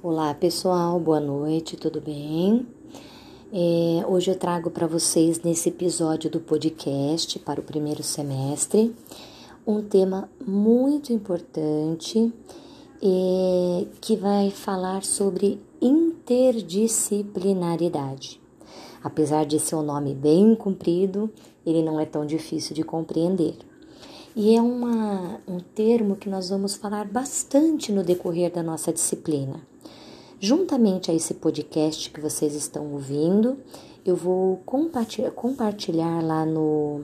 Olá pessoal, boa noite, tudo bem? É, hoje eu trago para vocês nesse episódio do podcast para o primeiro semestre um tema muito importante é, que vai falar sobre interdisciplinaridade. Apesar de ser um nome bem comprido, ele não é tão difícil de compreender. E é uma, um termo que nós vamos falar bastante no decorrer da nossa disciplina. Juntamente a esse podcast que vocês estão ouvindo, eu vou compartilhar, lá no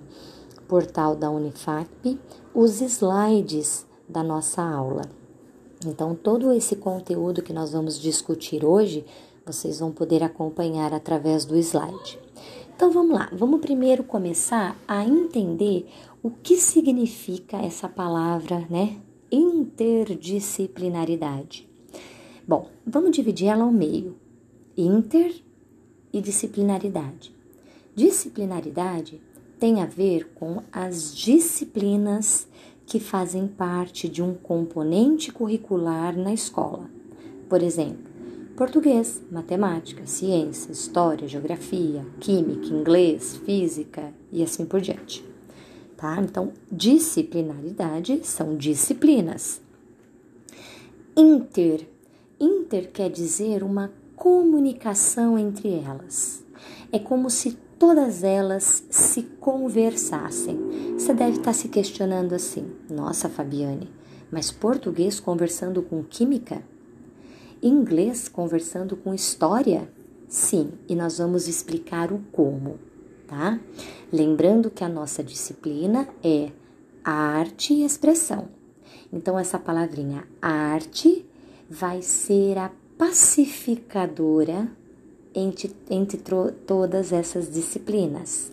portal da Unifap os slides da nossa aula. Então, todo esse conteúdo que nós vamos discutir hoje, vocês vão poder acompanhar através do slide. Então, vamos lá, vamos primeiro começar a entender o que significa essa palavra, né? Interdisciplinaridade. Bom, vamos dividir ela ao meio: inter e disciplinaridade. Disciplinaridade tem a ver com as disciplinas que fazem parte de um componente curricular na escola. Por exemplo, português, matemática, ciência, história, geografia, química, inglês, física e assim por diante. Tá? Então, disciplinaridade são disciplinas. Inter Inter quer dizer uma comunicação entre elas. É como se todas elas se conversassem. Você deve estar se questionando assim: nossa, Fabiane, mas português conversando com química? Inglês conversando com história? Sim, e nós vamos explicar o como, tá? Lembrando que a nossa disciplina é arte e expressão. Então, essa palavrinha arte vai ser a pacificadora entre, entre todas essas disciplinas.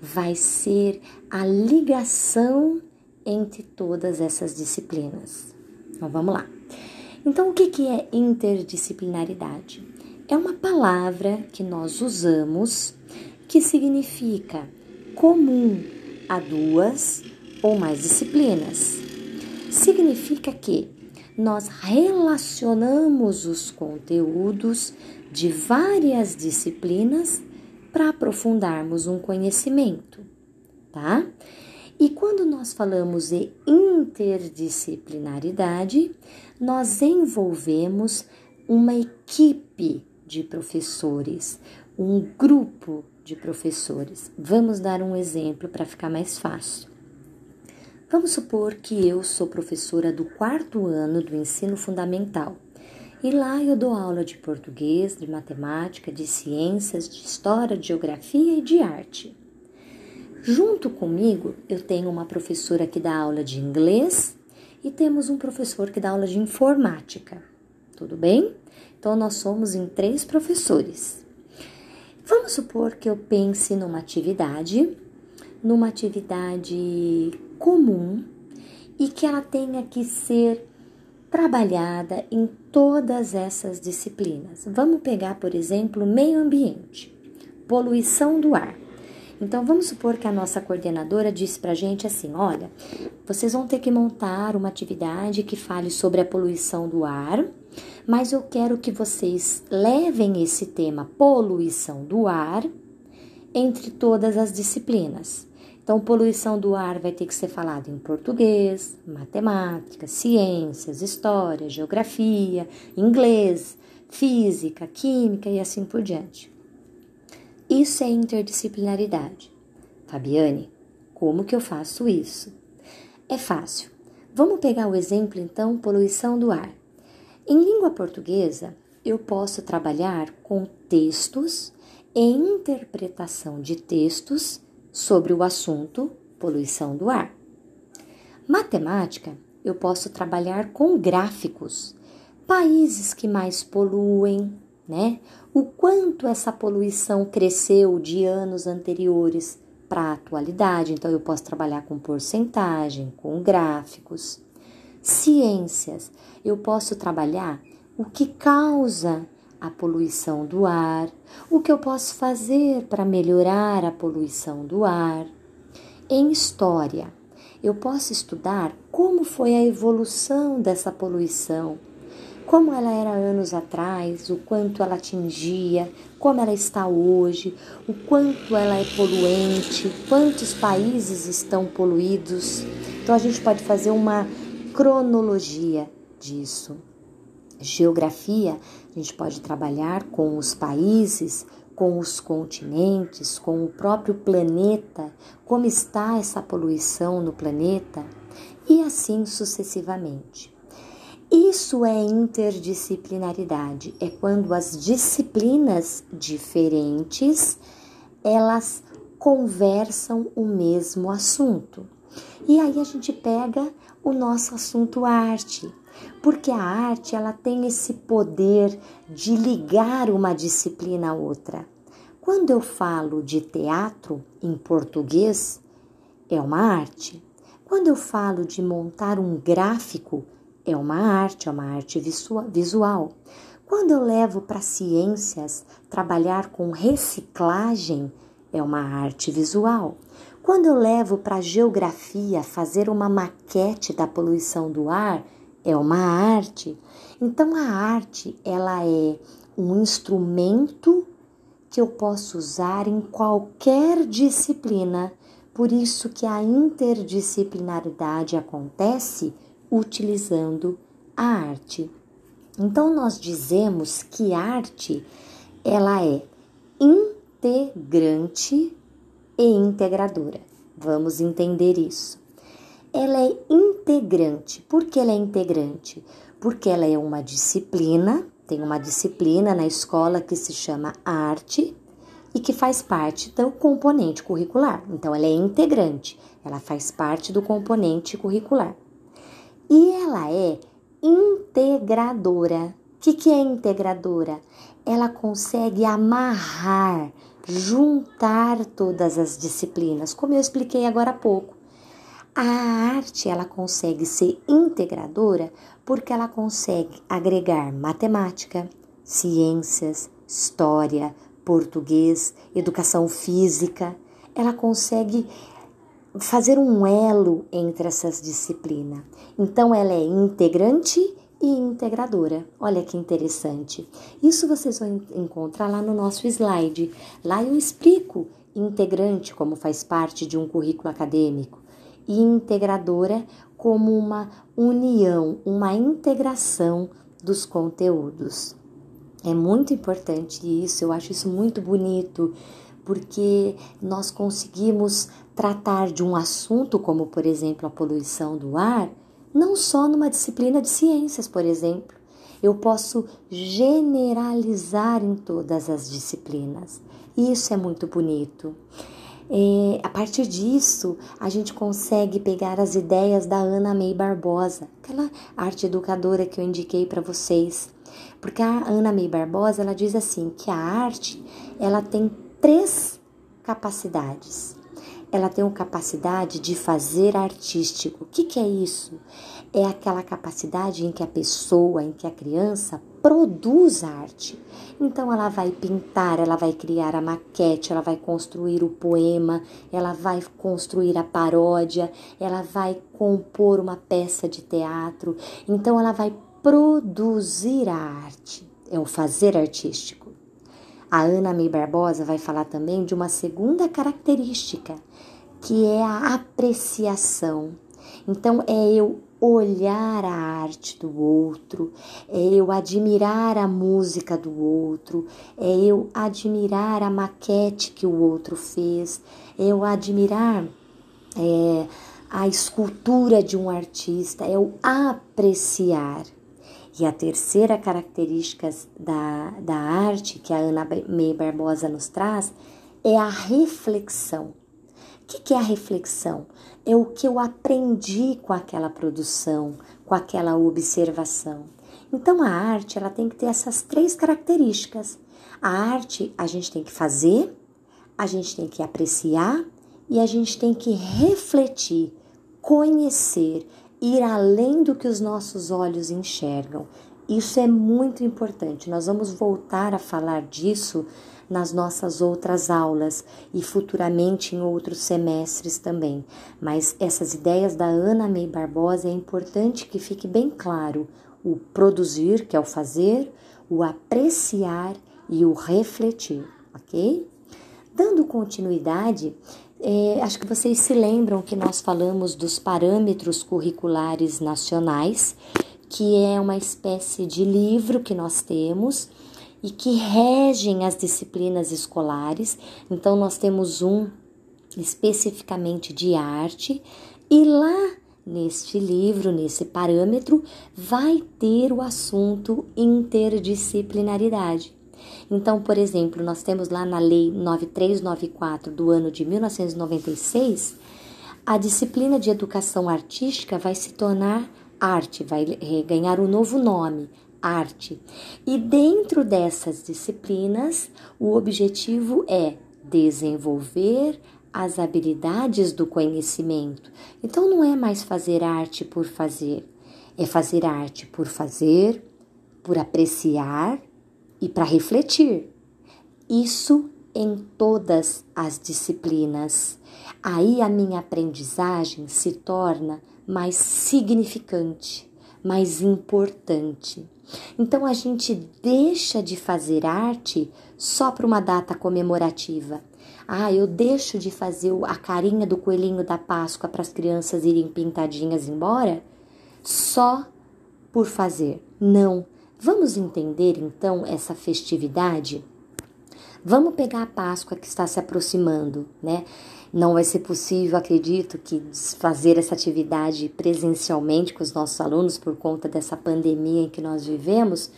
Vai ser a ligação entre todas essas disciplinas. Então vamos lá. Então, o que, que é interdisciplinaridade? É uma palavra que nós usamos que significa comum a duas ou mais disciplinas. Significa que nós relacionamos os conteúdos de várias disciplinas para aprofundarmos um conhecimento, tá? E quando nós falamos de interdisciplinaridade, nós envolvemos uma equipe de professores, um grupo de professores. Vamos dar um exemplo para ficar mais fácil. Vamos supor que eu sou professora do quarto ano do ensino fundamental e lá eu dou aula de português, de matemática, de ciências, de história, de geografia e de arte. Junto comigo, eu tenho uma professora que dá aula de inglês e temos um professor que dá aula de informática. Tudo bem? Então, nós somos em três professores. Vamos supor que eu pense numa atividade, numa atividade comum e que ela tenha que ser trabalhada em todas essas disciplinas. Vamos pegar, por exemplo, meio ambiente, poluição do ar. Então, vamos supor que a nossa coordenadora disse para a gente assim: olha, vocês vão ter que montar uma atividade que fale sobre a poluição do ar, mas eu quero que vocês levem esse tema poluição do ar entre todas as disciplinas. Então, poluição do ar vai ter que ser falado em português, matemática, ciências, história, geografia, inglês, física, química e assim por diante. Isso é interdisciplinaridade. Fabiane, como que eu faço isso? É fácil. Vamos pegar o exemplo então, poluição do ar. Em língua portuguesa, eu posso trabalhar com textos e interpretação de textos sobre o assunto poluição do ar. Matemática, eu posso trabalhar com gráficos, países que mais poluem, né? O quanto essa poluição cresceu de anos anteriores para a atualidade, então eu posso trabalhar com porcentagem, com gráficos. Ciências, eu posso trabalhar o que causa a poluição do ar, o que eu posso fazer para melhorar a poluição do ar. Em história, eu posso estudar como foi a evolução dessa poluição, como ela era anos atrás, o quanto ela atingia, como ela está hoje, o quanto ela é poluente, quantos países estão poluídos. Então a gente pode fazer uma cronologia disso. Geografia, a gente pode trabalhar com os países, com os continentes, com o próprio planeta, como está essa poluição no planeta e assim sucessivamente. Isso é interdisciplinaridade, é quando as disciplinas diferentes elas conversam o mesmo assunto. E aí a gente pega o nosso assunto arte, porque a arte ela tem esse poder de ligar uma disciplina a outra. Quando eu falo de teatro em português, é uma arte. Quando eu falo de montar um gráfico, é uma arte, é uma arte visual. Quando eu levo para ciências trabalhar com reciclagem, é uma arte visual. Quando eu levo para geografia fazer uma maquete da poluição do ar, é uma arte. Então a arte, ela é um instrumento que eu posso usar em qualquer disciplina. Por isso que a interdisciplinaridade acontece utilizando a arte. Então nós dizemos que arte ela é integrante e integradora. Vamos entender isso. Ela é integrante. Por que ela é integrante? Porque ela é uma disciplina, tem uma disciplina na escola que se chama arte e que faz parte do componente curricular. Então ela é integrante, ela faz parte do componente curricular. E ela é integradora. O que, que é integradora? Ela consegue amarrar, juntar todas as disciplinas, como eu expliquei agora há pouco. A arte ela consegue ser integradora porque ela consegue agregar matemática, ciências, história, português, educação física. Ela consegue fazer um elo entre essas disciplinas. Então, ela é integrante e integradora. Olha que interessante. Isso vocês vão encontrar lá no nosso slide. Lá eu explico integrante como faz parte de um currículo acadêmico e integradora como uma união, uma integração dos conteúdos. É muito importante isso, eu acho isso muito bonito, porque nós conseguimos tratar de um assunto como, por exemplo, a poluição do ar, não só numa disciplina de ciências, por exemplo. Eu posso generalizar em todas as disciplinas. E isso é muito bonito. É, a partir disso, a gente consegue pegar as ideias da Ana May Barbosa, aquela arte educadora que eu indiquei para vocês. Porque a Ana May Barbosa, ela diz assim que a arte, ela tem três capacidades ela tem uma capacidade de fazer artístico. O que, que é isso? É aquela capacidade em que a pessoa, em que a criança produz arte. Então ela vai pintar, ela vai criar a maquete, ela vai construir o poema, ela vai construir a paródia, ela vai compor uma peça de teatro. Então ela vai produzir a arte, é o fazer artístico. A Ana May Barbosa vai falar também de uma segunda característica, que é a apreciação. Então, é eu olhar a arte do outro, é eu admirar a música do outro, é eu admirar a maquete que o outro fez, é eu admirar é, a escultura de um artista, é eu apreciar. E a terceira característica da, da arte que a Ana May Barbosa nos traz é a reflexão. O que, que é a reflexão? É o que eu aprendi com aquela produção, com aquela observação. Então a arte ela tem que ter essas três características. A arte a gente tem que fazer, a gente tem que apreciar e a gente tem que refletir, conhecer ir além do que os nossos olhos enxergam. Isso é muito importante. Nós vamos voltar a falar disso nas nossas outras aulas e futuramente em outros semestres também. Mas essas ideias da Ana May Barbosa é importante que fique bem claro o produzir, que é o fazer, o apreciar e o refletir, ok? Dando continuidade, é, acho que vocês se lembram que nós falamos dos parâmetros curriculares nacionais, que é uma espécie de livro que nós temos e que regem as disciplinas escolares. Então, nós temos um especificamente de arte, e lá neste livro, nesse parâmetro, vai ter o assunto interdisciplinaridade. Então, por exemplo, nós temos lá na Lei 9394 do ano de 1996, a disciplina de educação artística vai se tornar arte, vai ganhar um novo nome, arte. E dentro dessas disciplinas, o objetivo é desenvolver as habilidades do conhecimento. Então não é mais fazer arte por fazer, é fazer arte por fazer, por apreciar e para refletir. Isso em todas as disciplinas. Aí a minha aprendizagem se torna mais significante, mais importante. Então a gente deixa de fazer arte só para uma data comemorativa. Ah, eu deixo de fazer a carinha do coelhinho da Páscoa para as crianças irem pintadinhas embora só por fazer. Não. Vamos entender então essa festividade? Vamos pegar a Páscoa que está se aproximando, né? Não vai ser possível, acredito, que fazer essa atividade presencialmente com os nossos alunos por conta dessa pandemia em que nós vivemos.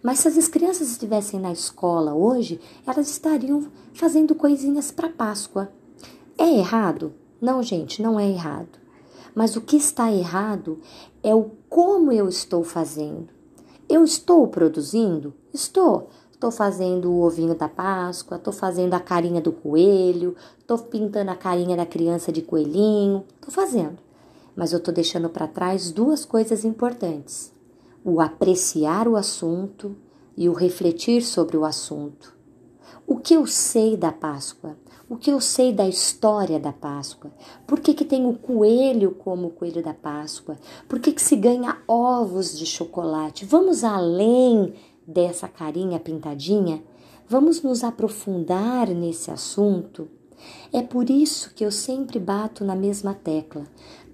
Mas se as crianças estivessem na escola hoje, elas estariam fazendo coisinhas para Páscoa. É errado? Não, gente, não é errado. Mas o que está errado é o como eu estou fazendo. Eu estou produzindo? Estou. Estou fazendo o ovinho da Páscoa, estou fazendo a carinha do coelho, estou pintando a carinha da criança de coelhinho, estou fazendo. Mas eu estou deixando para trás duas coisas importantes: o apreciar o assunto e o refletir sobre o assunto. O que eu sei da Páscoa? O que eu sei da história da Páscoa? Por que, que tem o coelho como o coelho da Páscoa? Por que, que se ganha ovos de chocolate? Vamos além dessa carinha pintadinha? Vamos nos aprofundar nesse assunto? É por isso que eu sempre bato na mesma tecla.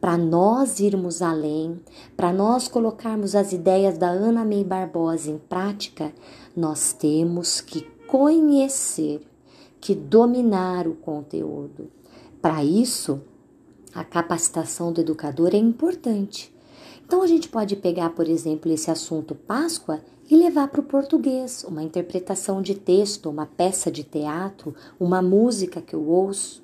Para nós irmos além, para nós colocarmos as ideias da Ana May Barbosa em prática, nós temos que conhecer que dominar o conteúdo. Para isso, a capacitação do educador é importante. Então, a gente pode pegar, por exemplo, esse assunto Páscoa e levar para o português, uma interpretação de texto, uma peça de teatro, uma música que eu ouço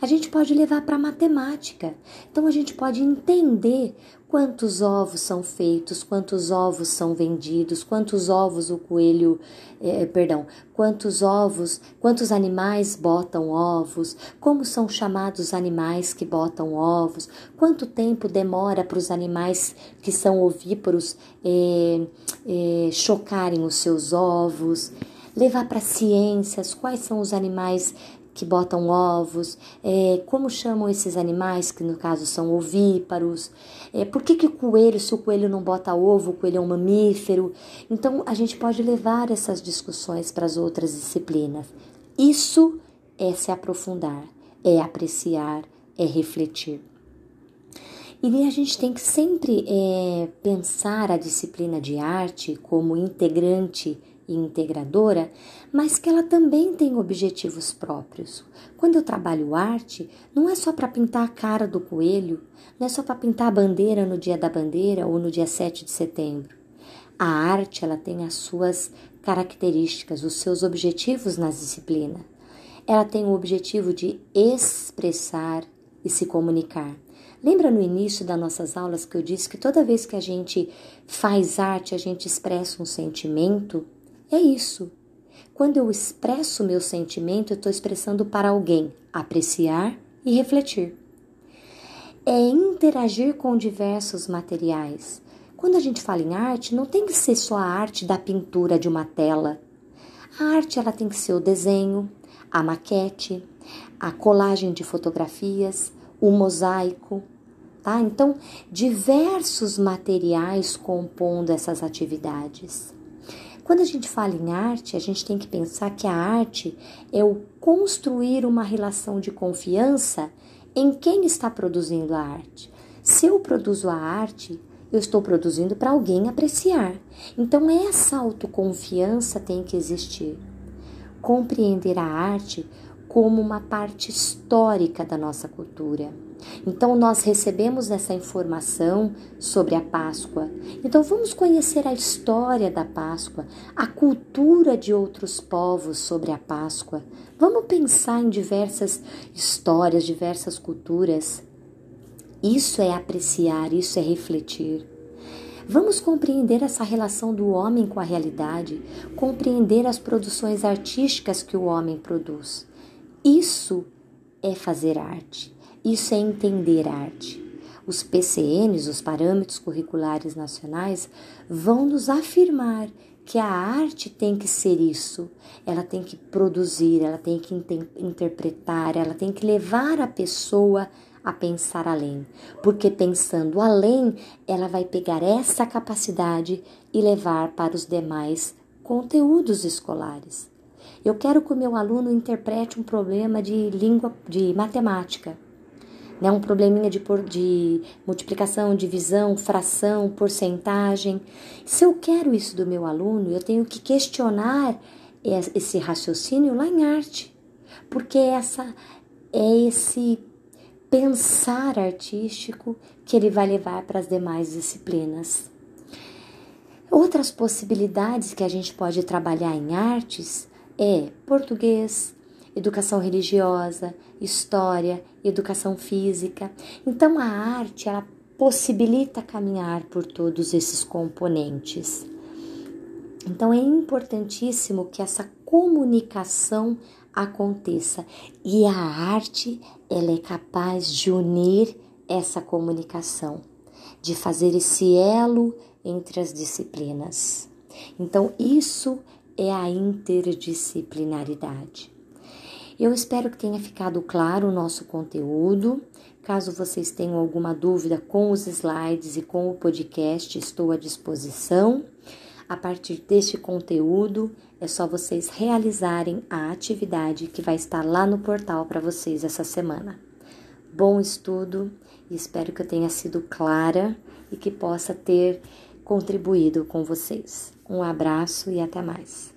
a gente pode levar para matemática. Então a gente pode entender quantos ovos são feitos, quantos ovos são vendidos, quantos ovos o coelho, eh, perdão, quantos ovos, quantos animais botam ovos, como são chamados os animais que botam ovos, quanto tempo demora para os animais que são ovíparos eh, eh, chocarem os seus ovos levar para ciências quais são os animais que botam ovos, é, como chamam esses animais, que no caso são ovíparos, é, por que, que o coelho, se o coelho não bota ovo, o coelho é um mamífero. Então, a gente pode levar essas discussões para as outras disciplinas. Isso é se aprofundar, é apreciar, é refletir. E a gente tem que sempre é, pensar a disciplina de arte como integrante e integradora, mas que ela também tem objetivos próprios. Quando eu trabalho arte, não é só para pintar a cara do coelho, não é só para pintar a bandeira no dia da bandeira ou no dia 7 de setembro. A arte, ela tem as suas características, os seus objetivos na disciplina. Ela tem o objetivo de expressar e se comunicar. Lembra no início das nossas aulas que eu disse que toda vez que a gente faz arte, a gente expressa um sentimento? É isso. Quando eu expresso meu sentimento, eu estou expressando para alguém apreciar e refletir. É interagir com diversos materiais. Quando a gente fala em arte, não tem que ser só a arte da pintura de uma tela. A arte ela tem que ser o desenho, a maquete, a colagem de fotografias, o mosaico, tá? Então, diversos materiais compondo essas atividades. Quando a gente fala em arte, a gente tem que pensar que a arte é o construir uma relação de confiança em quem está produzindo a arte. Se eu produzo a arte, eu estou produzindo para alguém apreciar. Então, essa autoconfiança tem que existir. Compreender a arte como uma parte histórica da nossa cultura. Então, nós recebemos essa informação sobre a Páscoa. Então, vamos conhecer a história da Páscoa, a cultura de outros povos sobre a Páscoa. Vamos pensar em diversas histórias, diversas culturas. Isso é apreciar, isso é refletir. Vamos compreender essa relação do homem com a realidade, compreender as produções artísticas que o homem produz. Isso é fazer arte, isso é entender arte. Os PCNs, os Parâmetros Curriculares Nacionais, vão nos afirmar que a arte tem que ser isso. Ela tem que produzir, ela tem que interpretar, ela tem que levar a pessoa a pensar além, porque pensando além, ela vai pegar essa capacidade e levar para os demais conteúdos escolares. Eu quero que o meu aluno interprete um problema de língua, de matemática, né? um probleminha de, de multiplicação, divisão, fração, porcentagem. Se eu quero isso do meu aluno, eu tenho que questionar esse raciocínio lá em arte, porque essa é esse pensar artístico que ele vai levar para as demais disciplinas. Outras possibilidades que a gente pode trabalhar em artes é português, educação religiosa, história, educação física. Então a arte ela possibilita caminhar por todos esses componentes. Então é importantíssimo que essa comunicação aconteça e a arte ela é capaz de unir essa comunicação, de fazer esse elo entre as disciplinas. Então isso é a interdisciplinaridade. Eu espero que tenha ficado claro o nosso conteúdo. Caso vocês tenham alguma dúvida com os slides e com o podcast, estou à disposição. A partir deste conteúdo, é só vocês realizarem a atividade que vai estar lá no portal para vocês essa semana. Bom estudo e espero que eu tenha sido clara e que possa ter contribuído com vocês. Um abraço e até mais.